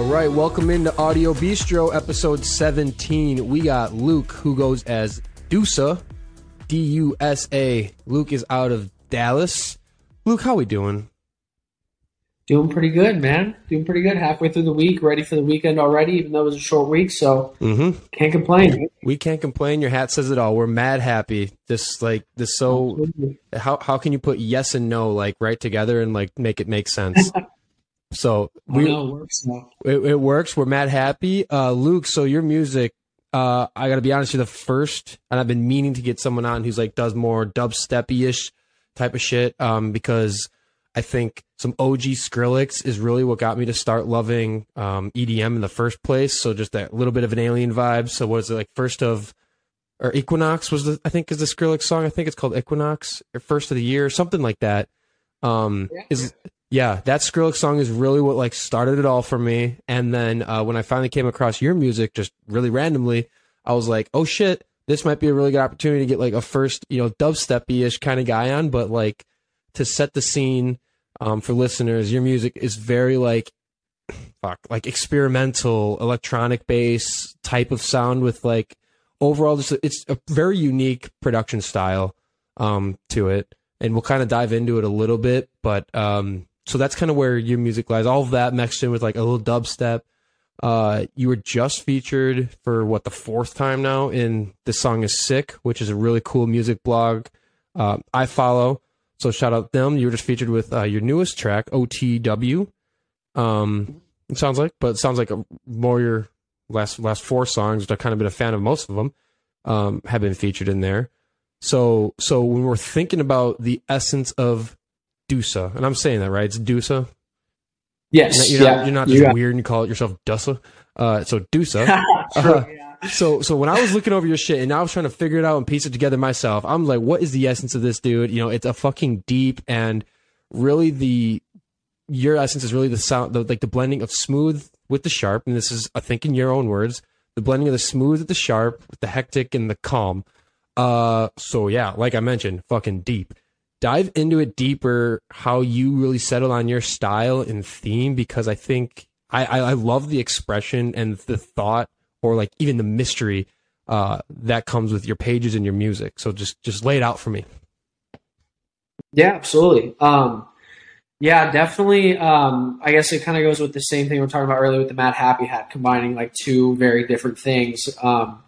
All right, welcome into Audio Bistro, episode 17. We got Luke, who goes as Dusa, D U S A. Luke is out of Dallas. Luke, how we doing? Doing pretty good, man. Doing pretty good. Halfway through the week, ready for the weekend already, even though it was a short week, so Mm-hmm. can't complain. We can't complain. Your hat says it all. We're mad happy. This like this so Absolutely. how how can you put yes and no like right together and like make it make sense? so I we know it works it, it works. We're mad happy. Uh, Luke, so your music, uh, I gotta be honest, you're the first, and I've been meaning to get someone on who's like does more dubsteppy ish type of shit. Um, because I think some OG Skrillex is really what got me to start loving um EDM in the first place. So just that little bit of an alien vibe. So was it like first of or Equinox was the I think is the Skrillex song. I think it's called Equinox or first of the year, something like that. Um, Yeah. is yeah, that Skrillex song is really what like started it all for me. And then uh, when I finally came across your music, just really randomly, I was like, oh shit, this might be a really good opportunity to get like a first, you know, dubsteppy ish kind of guy on, but like to set the scene um, for listeners, your music is very like fuck, like experimental electronic bass type of sound with like overall just it's a very unique production style um to it and we'll kind of dive into it a little bit but um so that's kind of where your music lies. All of that mixed in with like a little dubstep. Uh you were just featured for what the fourth time now in this song is sick which is a really cool music blog uh, i follow. So shout out them. You were just featured with uh, your newest track otw um it sounds like but it sounds like a, more your last last four songs which i've kind of been a fan of most of them um have been featured in there. So so when we're thinking about the essence of Dusa, and I'm saying that right, it's Dusa. Yes. You're not, yeah. you're not just got- weird and you call it yourself Dusa. Uh, so Dusa. True, Uh, yeah. so so when I was looking over your shit and I was trying to figure it out and piece it together myself, I'm like, what is the essence of this dude? You know, it's a fucking deep and really the your essence is really the sound, the, like the blending of smooth with the sharp, and this is I think in your own words, the blending of the smooth with the sharp, with the hectic and the calm. Uh, so yeah, like I mentioned, fucking deep. Dive into it deeper, how you really settle on your style and theme, because I think I, I, I love the expression and the thought, or like even the mystery, uh, that comes with your pages and your music. So just just lay it out for me. Yeah, absolutely. Um, yeah, definitely. Um, I guess it kind of goes with the same thing we were talking about earlier with the Mad Happy Hat, combining like two very different things. Um,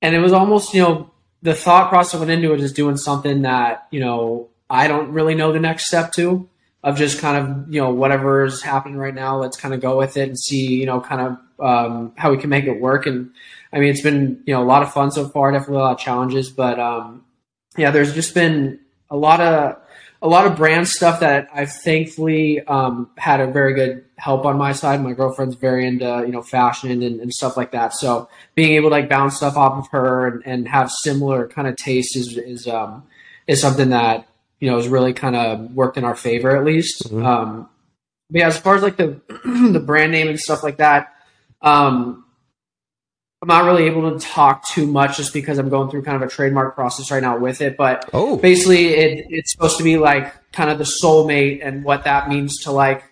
and it was almost, you know, the thought process went into it is doing something that, you know, I don't really know the next step to, of just kind of, you know, whatever is happening right now, let's kind of go with it and see, you know, kind of um, how we can make it work. And I mean, it's been, you know, a lot of fun so far, definitely a lot of challenges, but um, yeah, there's just been a lot of, a lot of brand stuff that I've thankfully um, had a very good help on my side. My girlfriend's very into you know fashion and, and stuff like that. So being able to like bounce stuff off of her and, and have similar kind of tastes is is um, is something that you know has really kind of worked in our favor at least. Mhm. Um, but yeah, as far as like the the brand name and stuff like that, um, I'm not really able to talk too much just because I'm going through kind of a trademark process right now with it. But Oh, basically it, it's supposed to be like kind of the soulmate and what that means to like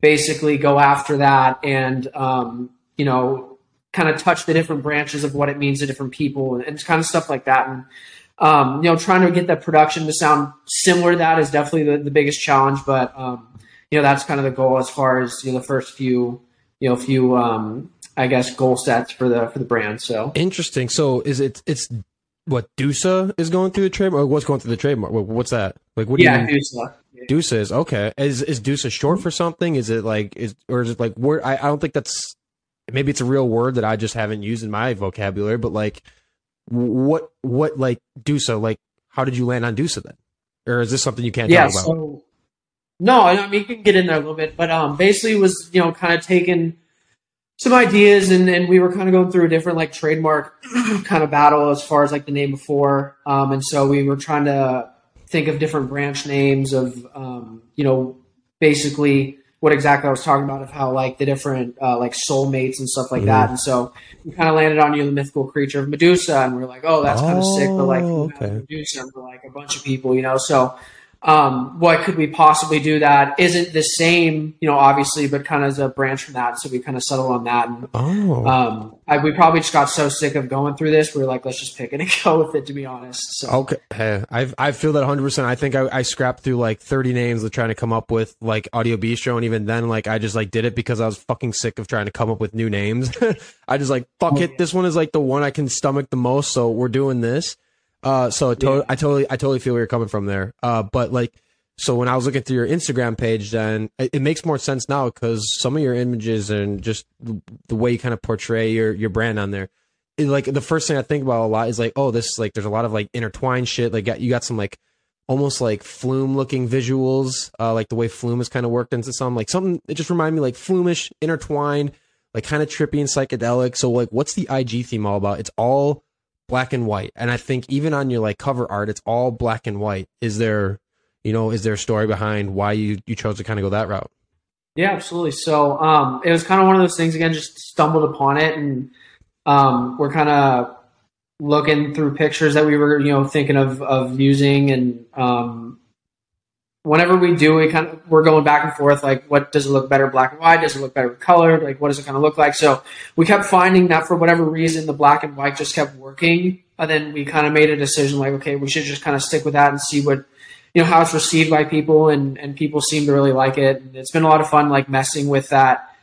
basically go after that and um, you know kind of touch the different branches of what it means to different people and, and kind of stuff like that and um, you know trying to get that production to sound similar to that is definitely the, the biggest challenge but um, you know that's kind of the goal as far as you know the first few you know few um, I guess goal sets for the for the brand so interesting. So is it it's what Dusa is going through the trademark? Or what's going through the trademark? What's that? Like what do yeah you mean? Dusa. Dusa is okay. Is is Dusa short for something? Is it like is or is it like word? I, I don't think that's maybe it's a real word that I just haven't used in my vocabulary. But like, what what like Dusa? Like, how did you land on Dusa then? Or is this something you can't yeah, talk about? so no, I mean you can get in there a little bit, but um, basically was you know kind of taking some ideas and, and we were kind of going through a different like trademark kind of battle as far as like the name before, um, and so we were trying to think of different branch names of um, you know basically what exactly I was talking about of how like the different uh, like soulmates and stuff like that, and so we kind of landed on you know, the mythical creature of Medusa, and we are like, oh, that's kind of sick, but like Oh, okay. Medusa, and we're like a bunch of people, you know, so um, what could we possibly do that isn't the same, you know, obviously, but kind of as a branch from that. So we kind of settled on that. And, Oh, um, I, we probably just got so sick of going through this. We were like, let's just pick it and go with it, to be honest. So, okay. Hey, I I feel that 100. percent I think I, I scrapped through like 30 names of trying to come up with like Audio Bistro, and even then, like I just like did it because I was fucking sick of trying to come up with new names. I just like fuck it. This one is like the one I can stomach the most, so we're doing this. Uh, so to- Yeah. I totally I totally feel where you're coming from there. Uh, but like. So when I was looking through your Instagram page, then it, it makes more sense now because some of your images and just the, way you kind of portray your your brand on there, it, like the first thing I think about a lot is like, oh, this like there's a lot of like intertwined shit. Like got, you got some like almost like flume looking visuals, uh, like the way flume is kind of worked into some like something. It just reminded me like flumish, intertwined, like kind of trippy and psychedelic. So like, what's the IG theme all about? It's all black and white, and I think even on your like cover art, it's all black and white. Is there, you know, is there a story behind why you you chose to kind of go that route? Yeah, absolutely. So um, it was kind of one of those things again, just stumbled upon it, and um, we're kind of looking through pictures that we were, you know, thinking of of using, and um, whenever we do, we kind of we're going back and forth, like, what does it look better black and white? Does it look better colored? Like, what does it kind of look like? So we kept finding that for whatever reason, the black and white just kept working, and then we kind of made a decision, like, okay, we should just kind of stick with that and see what you know how it's received by people and and people seem to really like it and it's been a lot of fun like messing with that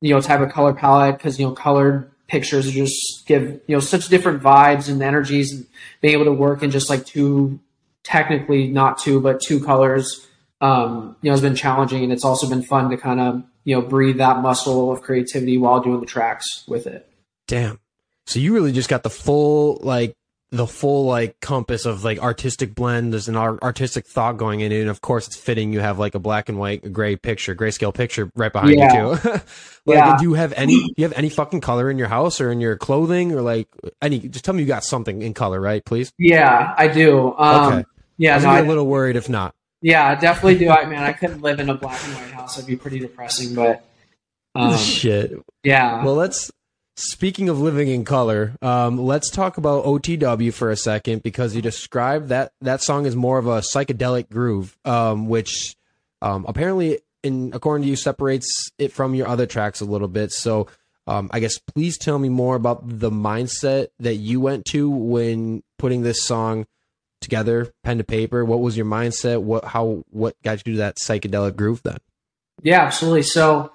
you know type of color palette because you know colored pictures just give you know such different vibes and energies and being able to work in just like two technically not two but two colors um you know has been challenging and it's also been fun to kind of you know breathe that muscle of creativity while doing the tracks with it Damn. So you really just got the full like the full like compass of like artistic blend. There's an ar- artistic thought going in it, and of course it's fitting. You have like a black and white, gray picture, grayscale picture right behind Yeah. you too. like, Yeah. do you have any? Do you have any fucking color in your house or in your clothing or like any? Just tell me you got something in color, right? Please. yeah i do um Okay. I yeah was no, a little worried if not. Yeah I definitely do i man i couldn't live in a black and white house that'd be pretty depressing but um Shit. yeah Well, let's. Speaking of living in color, um, let's talk about OTW for a second because you described that that song is more of a psychedelic groove, um, which um, apparently, in according to you, separates it from your other tracks a little bit. So, um, I guess please tell me more about the mindset that you went to when putting this song together, pen to paper. What was your mindset? What how what got you to that psychedelic groove then? Yeah, absolutely. So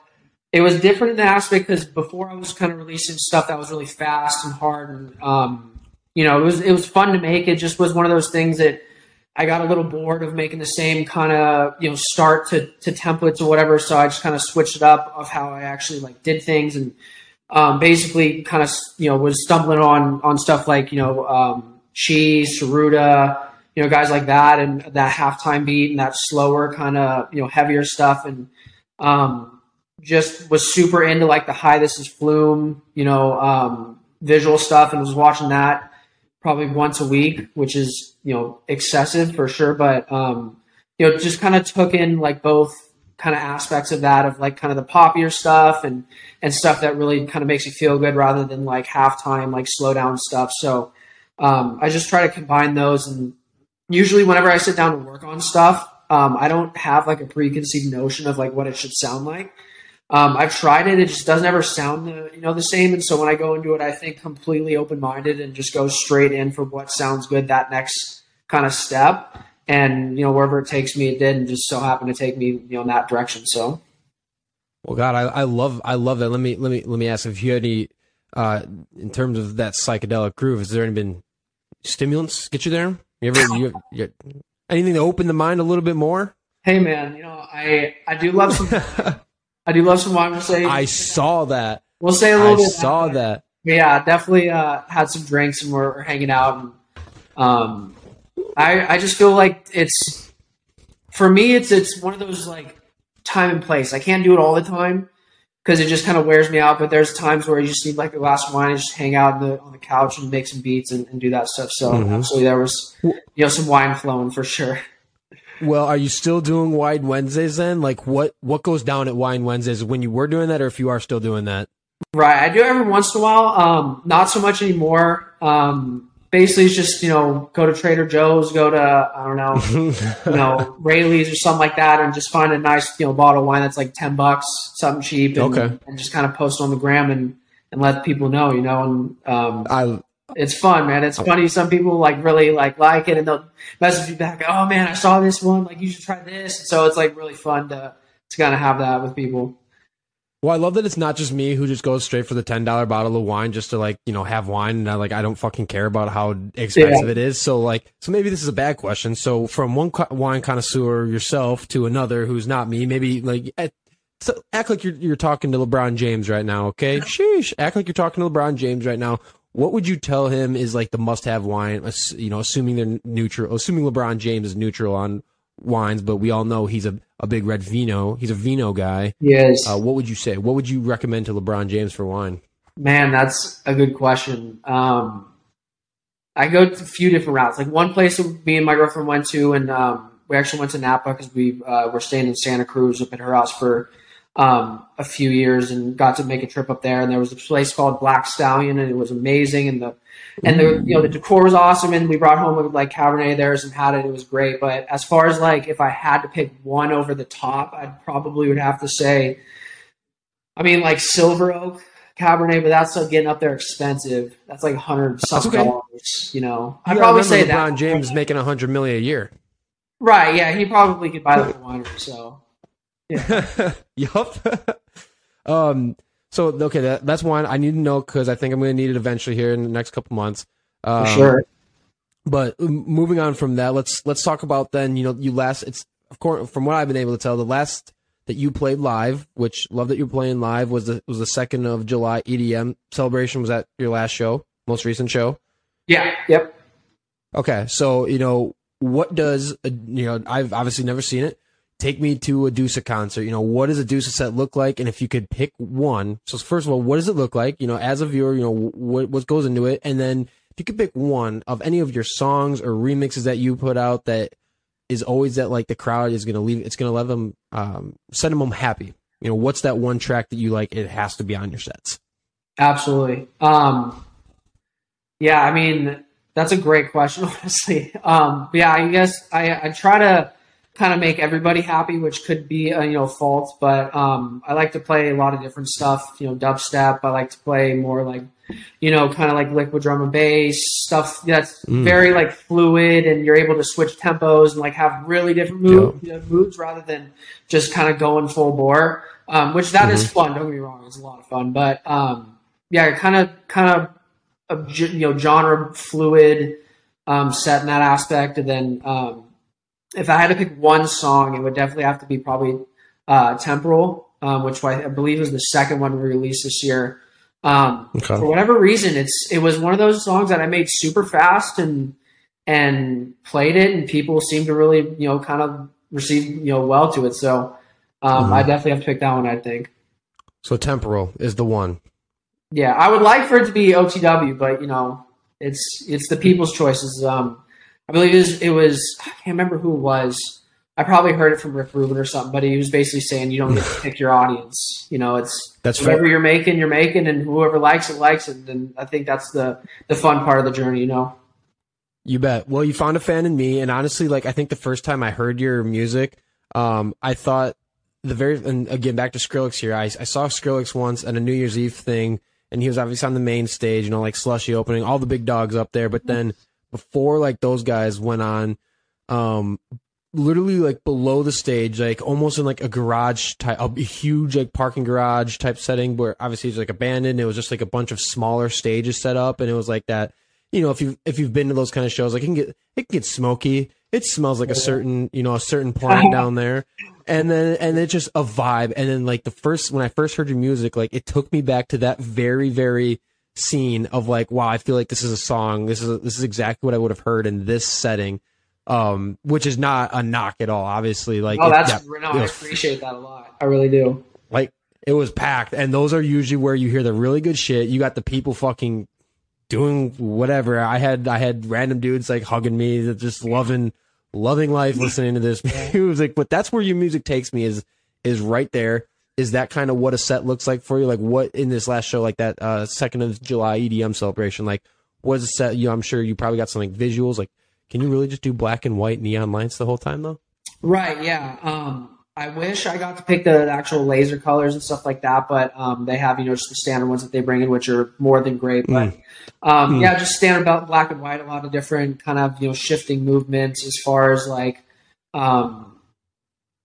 it was different in the aspect because before I was kind of releasing stuff that was really fast and hard, and um, you know, it was it was fun to make. It just was one of those things that I got a little bored of making the same kind of you know start to to templates or whatever. So I just kind of switched it up of how I actually like did things and um, basically kind of you know was stumbling on on stuff like you know um, cheese, Tsuruda, you know guys like that, and that halftime beat and that slower kind of you know heavier stuff. And um, just was super into like the Hi This Is Flume you know um, visual stuff and was watching that probably once a week which is you know excessive for sure. But um, you know just kind of took in like both kind of aspects of that of like kind of the poppier stuff and and stuff that really kind of makes you feel good rather than like halftime like slow down stuff. So um, i just try to combine those and usually whenever i sit down to work on stuff um, i don't have like a preconceived notion of like what it should sound like um, I've tried it; it just doesn't ever sound the you know the same. And so when I go into it, I think completely open minded and just go straight in for what sounds good that next kind of step. And you know wherever it takes me, it did, and just so happened to take me you know in that direction. So Well, God, I, I love I love that. Let me let me let me ask if you had any uh, in terms of that psychedelic groove. Has there any been stimulants get you there? You ever you, you anything to open the mind a little bit more? hey man, you know I I do love some I do love some wine. We'll say I saw that. we'll say a little I bit. saw that. yeah, definitely uh, had some drinks and we're, we're hanging out. And um, I I just feel like it's for me. It's it's one of those like time and place. I can't do it all the time because it just kind of wears me out. But there's times where you just need like a glass of wine and just hang out on the on the couch and make some beats and, and do that stuff. So Mhm. absolutely, there was you know some wine flowing for sure. Well, are you still doing Wine Wednesdays then? Like what what goes down at Wine Wednesdays when you were doing that, or if you are still doing that? Right, I do it every once in a while. Um, not so much anymore. Um, basically it's just you know go to Trader Joe's, go to I don't know, you know Raley's or something like that, and just find a nice you know bottle of wine that's like ten bucks, something cheap, and, Okay. and just kind of post on the gram and and let people know, you know, and um, I it's fun, man. It's funny. Some people like really like like it, and they'll message you back. Oh man, I saw this one. Like you should try this. So it's like really fun to to kind of have that with people. Well, I love that it's not just me who just goes straight for the ten dollar bottle of wine just to like you know have wine, and I, like I don't fucking care about how expensive it is. So like, so maybe this is a bad question. So from one co- wine connoisseur yourself to another who's not me, maybe like. At, so act like you're you're talking to LeBron James right now, okay? Sheesh. Act like you're talking to LeBron James right now. What would you tell him is like the must-have wine? You know, assuming they're neutral, assuming LeBron James is neutral on wines, but we all know he's a, a big red vino. He's a vino guy. Yes, Uh, what would you say? What would you recommend to LeBron James for wine? man, that's a good question. Um, I go to a few different routes. Like one place that me and my girlfriend went to, and um, we actually went to Napa because we uh, were staying in Santa Cruz up at her house for um, a few years and got to make a trip up there. And there was a place called Black Stallion, and it was amazing. And the and the you know the decor was awesome. And we brought home like Cabernet theirs and had it. It was great. But as far as like if I had to pick one over the top, I probably would have to say, I mean like Silver Oak. Cabernet, but that's uh, getting up there expensive. That's like hundred something okay. dollars. You know, You I'd probably say LeBron that. James is making a hundred million a year. Right? Yeah, he probably could buy the winery. So yup. um. So okay, that, that's one I need to know because I think I'm going to need it eventually here in the next couple months. Um, sure. But moving on from that, let's let's talk about then. You know, you last. It's of course from what I've been able to tell, the last that you played live, which love that you're playing live, was the was the second of July EDM celebration. Was that your last show, most recent show? Yeah. Yep. Okay, so you know what does you know? I've obviously never seen it. Take me to a Dusa concert. You know what does a Dusa set look like? And if you could pick one, so first of all, what does it look like? You know, as a viewer, you know what what goes into it, and then if you could pick one of any of your songs or remixes that you put out that is always that like the crowd is gonna leave, it's gonna let them um, send them home happy. You know, what's that one track that you like? It has to be on your sets. Absolutely. Um, yeah, I mean that's a great question, honestly. Um, yeah, I guess I, I try to kind of make everybody happy, which could be a you know fault, but um, I like to play a lot of different stuff. You know, dubstep. I like to play more like you know, kind of like liquid drum and bass stuff that's Mm. very like fluid, and you're able to switch tempos and like have really different mood, you know, moods rather than just kind of going full bore. Um, which that is fun. Don't get me wrong; it's a lot of fun. But um, yeah, kind of kind of you know genre fluid um, set in that aspect, and then um, if I had to pick one song, it would definitely have to be probably uh, "Temporal," um, which I, I believe is the second one we released this year. Um, Okay. For whatever reason, it's it was one of those songs that I made super fast and and played it, and people seemed to really you know kind of receive you know well to it. So um, Mhm. I definitely have to pick that one. I think. So temporal is the one. Yeah, I would like for it to be OTW, but you know, it's it's the people's choices. Um, I believe it was, it was I can't remember who it was. I probably heard it from Rick Rubin or something, but he was basically saying you don't get to pick your audience. You know, it's That's whatever fair. you're making, you're making, and whoever likes it likes it. And I think that's the the fun part of the journey. You know. You bet. Well, you found a fan in me, and honestly, like I think the first time I heard your music, um, I thought the very and again back to Skrillex here. I, I saw Skrillex once at a New Year's Eve thing, and he was obviously on the main stage, you know, like slushy opening, all the big dogs up there. But then before like those guys went on, um, literally like below the stage, like almost in like a garage type, a huge like parking garage type setting where obviously it's like abandoned. It was just like a bunch of smaller stages set up, and it was like that. You know, if you if you've been to those kind of shows, like it can get it can get smoky. It smells like a certain you know a certain plant down there, and then and it's just a vibe. And then like the first when I first heard your music, like it took me back to that very very scene of like wow, I feel like this is a song. This is this is exactly what I would have heard in this setting um, which is not a knock at all. Obviously, like Oh, that's yeah, no, I appreciate that a lot. I really do. like it was packed, and those are usually where you hear the really good shit. You got the people fucking doing whatever. I had I had random dudes like hugging me, that just loving loving life, listening to this music. But that's where your music takes me is is right there. Is that kind of what a set looks like for you? Like what in this last show, like that uh, second of July EDM celebration, like was the set? You know, I'm sure you probably got some like visuals. Like, can you really just do black and white neon lights the whole time though? Right. Yeah. Um, I wish I got to pick the actual laser colors and stuff like that, but um, they have you know just the standard ones that they bring in, which are more than great. But Mm. um, Mm. yeah, just standard about black and white. A lot of different kind of you know shifting movements as far as like um,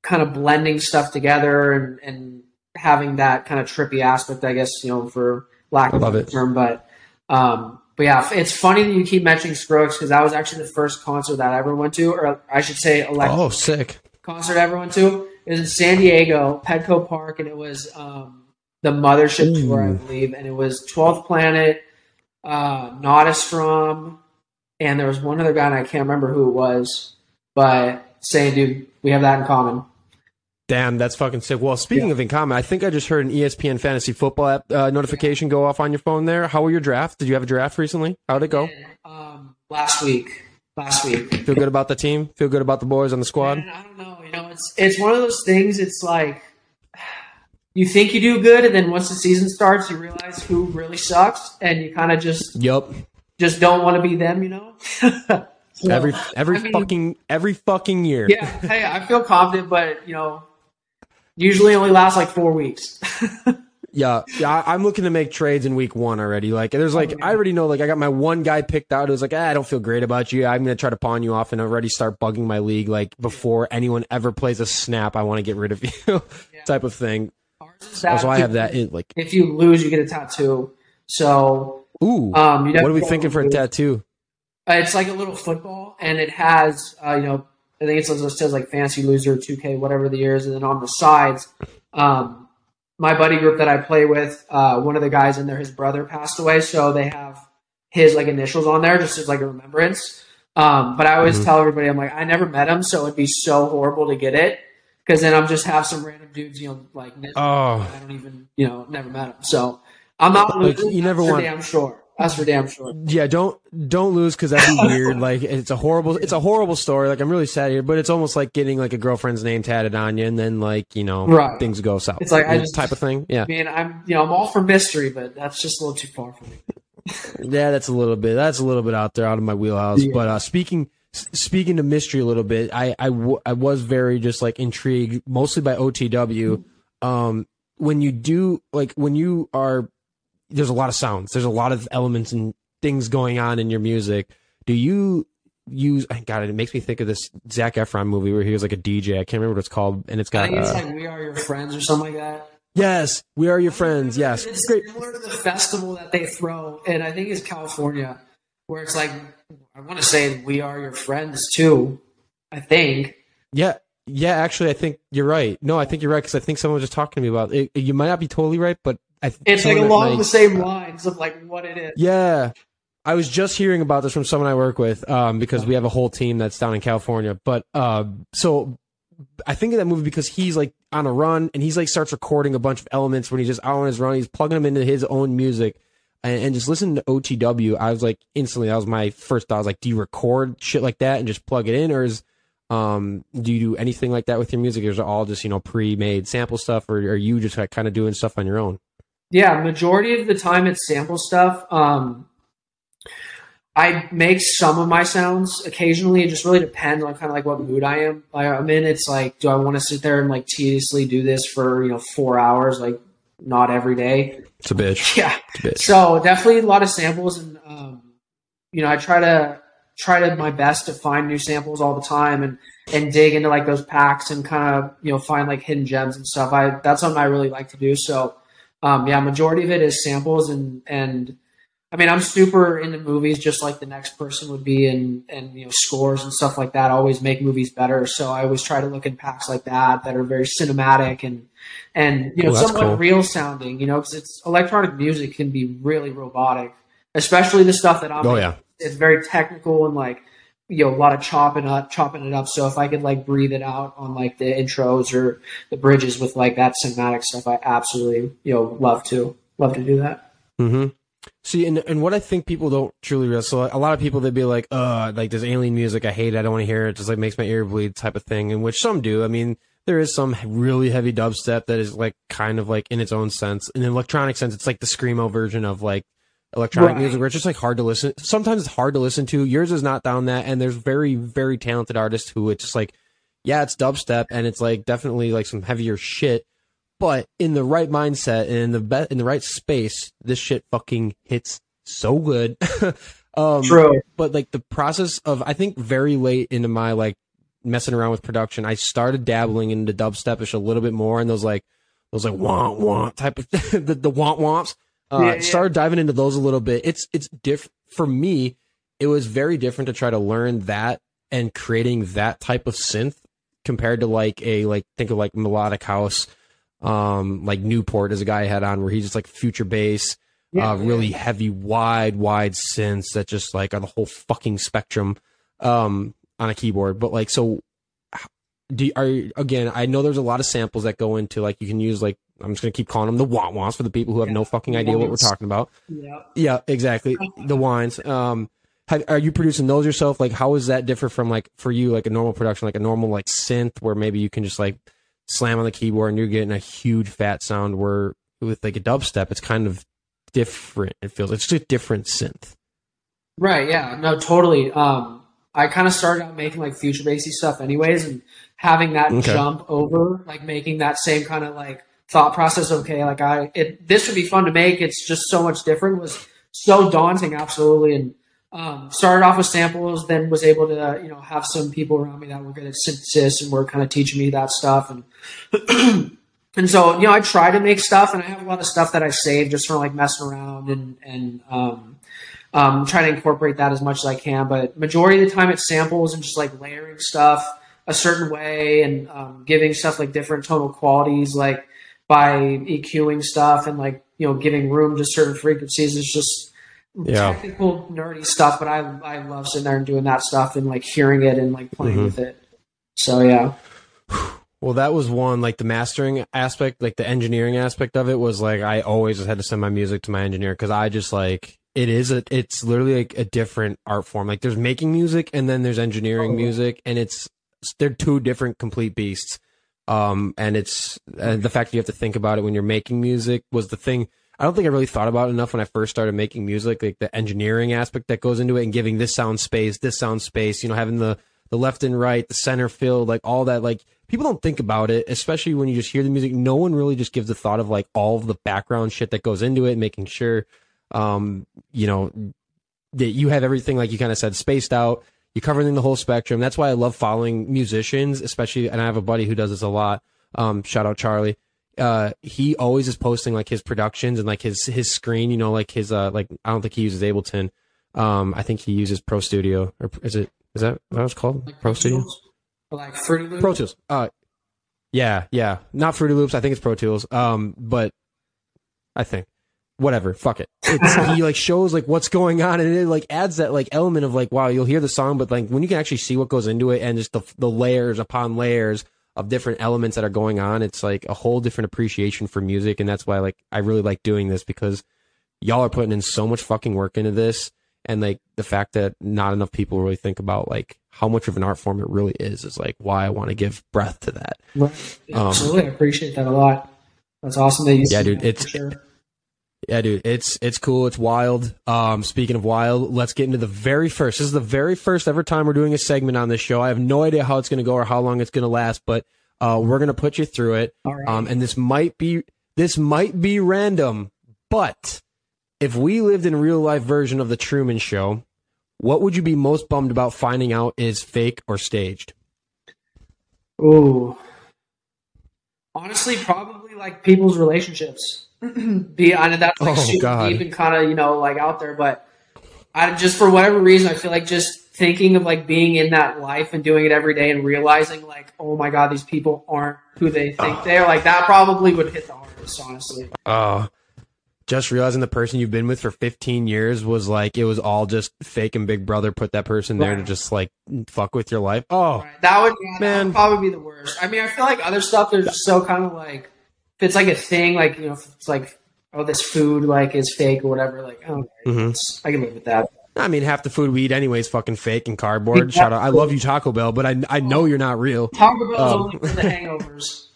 kind of blending stuff together and, and having that kind of trippy aspect. I guess you know for lack of a term, but um, but yeah, it's funny that you keep mentioning Skrillex because that was actually the first concert that I ever went to, or I should say, electric Oh, sick. concert I ever went to. It was in San Diego, Petco Park, and it was um, the Mothership Ooh. tour, I believe. And it was 12th Planet, uh, Nadastrom, and there was one other guy, and I can't remember who it was, but saying, dude, we have that in common. Damn, that's fucking sick. Well, speaking Yeah. of in common, I think I just heard an ESPN fantasy football app uh, notification go off on your phone there. How were your draft? Did you have a draft recently? How'd it go? Um, last week. Last week. Feel good about the team? Feel good about the boys on the squad? Man, I don't know. You know, it's it's one of those things. It's like you think you do good, and then once the season starts, you realize who really sucks, and you kind of just yep just don't want to be them. You know. Every every I mean- fucking every fucking year. yeah. Hey, I feel confident, but you know, usually only lasts like four weeks. Yeah, yeah. I'm looking to make trades in week one already. Like, there's like, I already know. Like, I got my one guy picked out. It was like, ah, I don't feel great about you. I'm gonna try to pawn you off and already start bugging my league. Like before anyone ever plays a snap, I want to get rid of you, type of thing. So, I have that. In, like, If you lose, you get a tattoo. So ooh, um, you what are we thinking for a tattoo? Uh, it's like a little football, and it has, uh, you know, I think it's, it says like Fancy Loser, 2K, whatever the year is, and then on the sides, um, my buddy group that I play with, uh, one of the guys in there, his brother passed away, so they have his like initials on there just as like a remembrance. Um, but I always Mhm. tell everybody, I'm like, I never met him, so it'd be so horrible to get it because then I'm just have some random dudes, you know, like Oh, I don't even, you know, never met him. So I'm not Like, losing. you never want- sure. That's for damn sure. yeah. Don't don't lose because that'd be weird. Like, it's a horrible. It's a horrible story. Like, I'm really sad here, but it's almost like getting like a girlfriend's name tatted on you, and then like you know Right. things go south. It's like, I just- type of thing. Yeah. I mean, I'm you know I'm all for mystery, but that's just a little too far for me. Yeah, that's a little bit. That's a little bit out there, out of my wheelhouse. Yeah. But uh, speaking speaking to mystery a little bit, I I, w- I was very just like intrigued, mostly by OTW. Um, when you do like when you are, there's a lot of sounds. There's a lot of elements and things going on in your music. Do you use? I got it. It makes me think of this Zac Efron movie where he was like a DJ. I can't remember what it's called, and it's got think it's uh, like We Are Your Friends or something like that. yes, we are your friends. Yes, It's great. similar to the festival that they throw, and I think it's California, where it's like I want to say We Are Your Friends too. I think. Yeah, yeah. Actually, I think you're right. No, I think you're right because I think someone was just talking to me about it. You might not be totally right, but I. It's like along that, the same lines of like what it is. Yeah, I was just hearing about this from someone I work with um, because we have a whole team that's down in California. But uh, so I think of that movie because he's like on a run and he's like starts recording a bunch of elements when he's just out on his run. He's plugging them into his own music. And, and just listening to OTW, I was like instantly. That was my first thought. I was like, do you record shit like that and just plug it in, or is um, do you do anything like that with your music? Or is it all just you know pre-made sample stuff, or are you just like kind of doing stuff on your own? Yeah, majority of the time it's sample stuff. Um, I make some of my sounds occasionally. It just really depends on kind of like what mood I am. Like I'm in. It's like, do I want to sit there and like tediously do this for you know four hours? Like not every day. It's a bitch. Yeah. A bitch. So definitely a lot of samples, and um, you know, I try to try to my best to find new samples all the time, and and dig into like those packs and kind of you know find like hidden gems and stuff. I that's something I really like to do. So um, yeah, majority of it is samples, and and I mean I'm super into movies, just like the next person would be, and and you know scores and stuff like that. always make movies better. So I always try to look in packs like that that are very cinematic and and you know that's somewhat cool. real sounding. You know, because it's electronic music can be really robotic, especially the stuff that I'm. Oh yeah. It's very technical and like you know a lot of chopping up, chopping it up. So if I could like breathe it out on like the intros or the bridges with like that cinematic stuff, I absolutely you know love to love to do that. Mm-hmm. See, and and what I think people don't truly realize. So a lot of people they'd be like, "Uh, like this alien music, I hate it. I don't want to hear it. it. Just like makes my ear bleed," type of thing. And which some do. I mean, there is some really heavy dubstep that is like kind of like in its own sense, in an electronic sense, it's like the screamo version of like electronic Right. music where it's just like hard to listen. Sometimes it's hard to listen to. Yours is not down that, and there's very very talented artists who it's just like, yeah, it's dubstep and it's like definitely like some heavier shit, but in the right mindset and in the be- in the right space, this shit fucking hits so good. um, True. but like the process of I think very late into my like messing around with production, I started dabbling into dubstepish a little bit more, and those like those like want want type of the the want wants. Uh, Yeah, yeah. Started diving into those a little bit. It's it's diff for me. It was very different to try to learn that and creating that type of synth compared to like a like think of like melodic house, um like Newport as a guy I had on where he's just like future bass Yeah, uh, really heavy, wide, wide synths that just like are the whole fucking spectrum um, on a keyboard. But like, so do you, are you, again? I know there's a lot of samples that go into like you can use like I'm just gonna keep calling them the want wants for the people who have no fucking idea what we're talking about. Yeah. Yeah, exactly. The wines. Um, have, are you producing those yourself? Like, how is that differ from like for you like a normal production, like a normal like synth where maybe you can just like slam on the keyboard and you're getting a huge fat sound. Where with like a dubstep, it's kind of different. It feels it's just a different synth. Right. Yeah. No. Totally. Um, I kind of started out making like future bassy stuff, anyways, and having that Okay. jump over, like making that same kind of like thought process. Okay, like I, it this would be fun to make. It's just so much different. Was so daunting, absolutely. And um, started off with samples, then was able to you know have some people around me that were good at synthesis and were kind of teaching me that stuff and. And so, you know, I try to make stuff, and I have a lot of stuff that I save just from like messing around and and um, um, try to incorporate that as much as I can. But majority of the time, it's samples and just like layering stuff a certain way and um, giving stuff like different tonal qualities, like by EQing stuff and like you know giving room to certain frequencies. It's just Yeah. technical nerdy stuff, but I I love sitting there and doing that stuff and like hearing it and like playing Mhm. with it. So yeah, Well, that was one like the mastering aspect, like the engineering aspect of it was like I always had to send my music to my engineer because I just like it is a it's literally like a different art form. Like there's making music and then there's engineering Oh. music, and it's they're two different complete beasts. Um, and it's uh, the fact that you have to think about it when you're making music was the thing. I don't think I really thought about enough when I first started making music, like the engineering aspect that goes into it and giving this sound space, this sound space, you know, having the the left and right, the center field, like all that. Like people don't think about it, especially when you just hear the music. No one really just gives a thought of like all of the background shit that goes into it, making sure, um, you know, that you have everything like you kind of said spaced out. You covering the whole spectrum. That's why I love following musicians, especially. And I have a buddy who does this a lot. Um, shout out Charlie. Uh, he always is posting like his productions and like his his screen. You know, like his uh, like I don't think he uses Ableton. Um, I think he uses Pro Studio or is it is that what it's called? like Pro Studio. like Fruity Loops. Pro Tools. Uh, yeah, yeah, not Fruity Loops. I think it's Pro Tools. Um, but I think whatever. Fuck it. It's, he like shows like what's going on, and it like adds that like element of like wow, you'll hear the song, but like when you can actually see what goes into it, and just the the layers upon layers of different elements that are going on, it's like a whole different appreciation for music, and that's why like I really like doing this because y'all are putting in so much fucking work into this and like the fact that not enough people really think about like how much of an art form it really is is like why I want to give breath to that. Right. Um, absolutely, I appreciate that a lot. That's awesome that you. Yeah, dude, that, it's- sure. Yeah, dude, it's it's cool, it's wild. Um speaking of wild, let's get into the very first. This is the very first ever time we're doing a segment on this show. I have no idea how it's going to go or how long it's going to last, but uh we're going to put you through it. Right. Um, and this might be this might be random, but if we lived in real life version of the Truman Show, what would you be most bummed about finding out is fake or staged? Ooh. Honestly, probably like people's relationships. Be I know that's like Oh, super God. deep and kind of you know like out there, but I just for whatever reason I feel like just thinking of like being in that life and doing it every day and realizing like oh my god these people aren't who they think they are like that probably would hit the hardest honestly. Uh, just realizing the person you've been with for 15 years was like it was all just fake and Big Brother put that person there to just like fuck with your life. Oh, Right. That would yeah, that would probably be the worst. I mean, I feel like other stuff there's so kind of like if it's like a thing, like you know, if it's like oh this food like is fake or whatever, like oh Mhm. I can live with that. I mean, half the food we eat anyway is fucking fake and cardboard. Shout out. I love you, Taco Bell, but I, I know you're not real. Taco Bell's Um. only for the hangovers.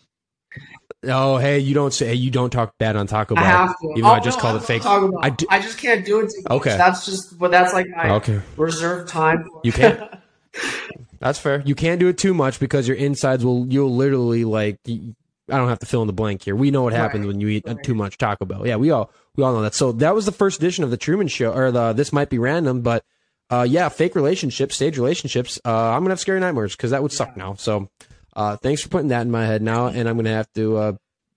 Oh, hey, you don't say you don't talk bad on Taco Bell. I have to. Even oh, I just no, called I it fake. Taco Bell. I do- I just can't do it. Much. Okay. That's just, but that's like my Okay. reserved time. for- You can't. That's fair. You can't do it too much because your insides will you'll literally like. I don't have to fill in the blank here. We know what happens Right. when you eat Right. too much Taco Bell. Yeah, we all we all know that. So that was the first edition of the Truman Show, or the this might be random, but uh, yeah, fake relationships, stage relationships. Uh, I'm gonna have scary nightmares because that would suck now. So uh, thanks for putting that in my head now, and I'm gonna have to. Uh,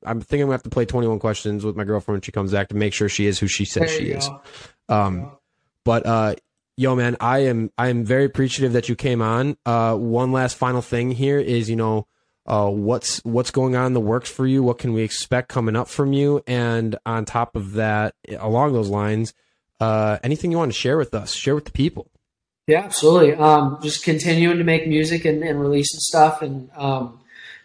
I'm thinking I'm gonna have to play 21 questions with my girlfriend when she comes back to make sure she is who she says she you is. go. Um, but uh, yo, man, I am I am very appreciative that you came on. Uh, one last final thing here is you know uh, what's what's going on in the works for you? What can we expect coming up from you? And on top of that, along those lines, uh, anything you want to share with us, share with the people. Yeah, absolutely. Um, just continuing to make music and, and releasing stuff and, um,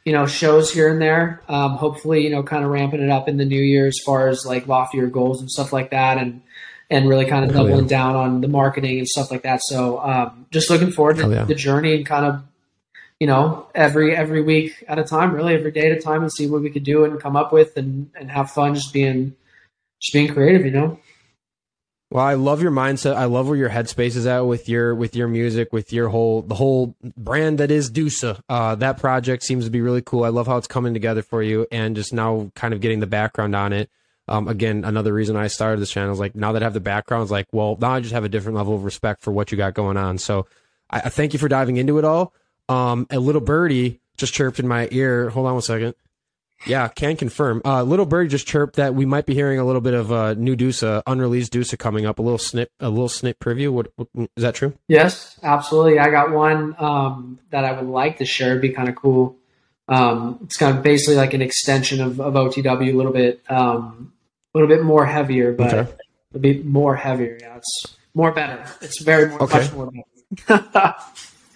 you know, shows here and there. Um, hopefully, you know, kind of ramping it up in the new year as far as like loftier goals and stuff like that and, and really kind of doubling yeah. down on the marketing and stuff like that. So, um, just looking forward to yeah. the journey and kind of, you know, every, every week at a time, really every day at a time and see what we could do and come up with and, and have fun just being, just being creative, you know? Well, I love your mindset. I love where your headspace is at with your with your music, with your whole the whole brand that is Dusa. Uh, that project seems to be really cool. I love how it's coming together for you, and just now kind of getting the background on it. Um, again, another reason I started this channel is like now that I have the background, it's like, well, now I just have a different level of respect for what you got going on. So, I, I thank you for diving into it all. Um, a little birdie just chirped in my ear. Hold on one second. Yeah, can confirm. Uh, little Bird just chirped that we might be hearing a little bit of uh, new Dusa, unreleased Dusa coming up. A little snip, a little snip preview. What, what is that true? Yes, absolutely. I got one um, that I would like to share. It'd be kind of cool. Um, it's kind of basically like an extension of, of OTW, a little bit, um, a little bit more heavier, but Okay. a bit more heavier. Yeah, it's more better. It's very more, Okay. much more better.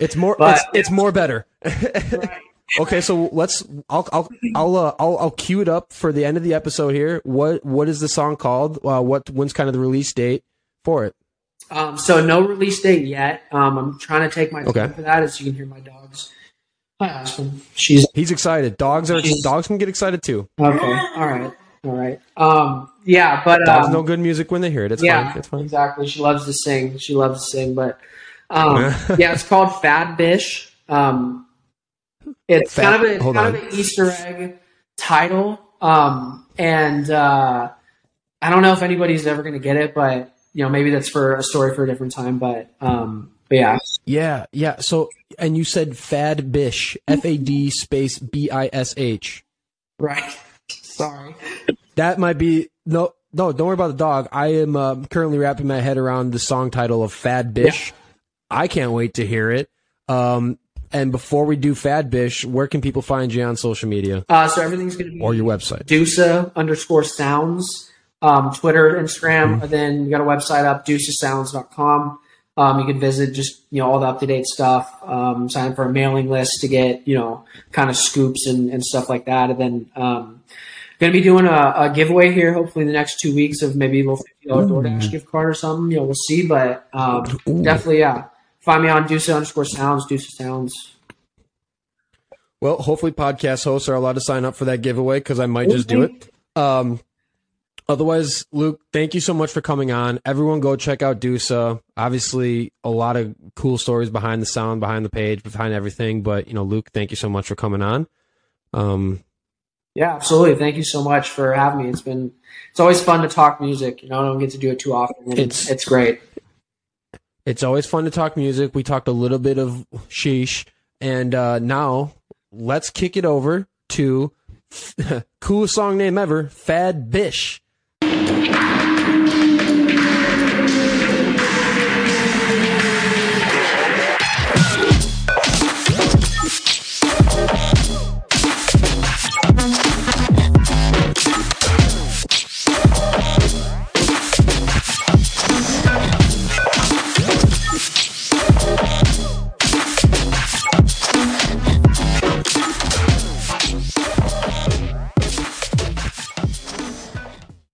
It's more. But- it's, it's more better. right. Okay, so let's. I'll I'll I'll, uh, I'll I'll cue it up for the end of the episode here. What what is the song called? Uh, what when's kind of the release date for it? Um, so no release date yet. Um, I'm trying to take my time Okay. for that, as you can hear my dogs. Hi, Aspen. She's He's excited. Dogs are dogs can get excited too. okay. All right. All right. Um, yeah, but Dogs um, know good music when they hear it. It's yeah, fine. It's fine. exactly. She loves to sing. She loves to sing, but um, yeah, it's called Fad Bish. Um, it's Fat- kind of a, kind on. of an Easter egg title, um, and uh, I don't know if anybody's ever going to get it, but you know, maybe that's for a story for a different time. But um, but yeah, Yeah, yeah. So and you said Fad Bish, F A D space B I S H. right. Sorry. That might be no. No, don't worry about the dog. I am uh, currently wrapping my head around the song title of Fad Bish. I can't wait to hear it. Um, and before we do Fad Bish, where can people find you on social media Uh, so everything's going to be or your website? Dusa underscore sounds, um, Twitter, Instagram, and then you got a website up, dusasounds.com. Um, you can visit just, you know, all the up to date stuff, um, sign up for a mailing list to get, you know, kind of scoops and, and stuff like that. And then, um, going to be doing a, a giveaway here, hopefully in the next two weeks of maybe a little $50 DoorDash gift card or something. You know, we'll see, but, um, definitely, yeah. Find me on Deuce underscore sounds, Deuce sounds. Well, hopefully, podcast hosts are allowed to sign up for that giveaway because I might just do it. Um, otherwise, Luke, thank you so much for coming on. Everyone, go check out Dusa. Obviously, a lot of cool stories behind the sound, behind the page, behind everything. But you know, Luke, thank you so much for coming on. Um, Yeah, absolutely. Thank you so much for having me. It's been it's always fun to talk music. You know, I don't get to do it too often. It's it's great. It's always fun to talk music. We talked a little bit of sheesh, and uh, now let's kick it over to coolest song name ever, Fad Bish.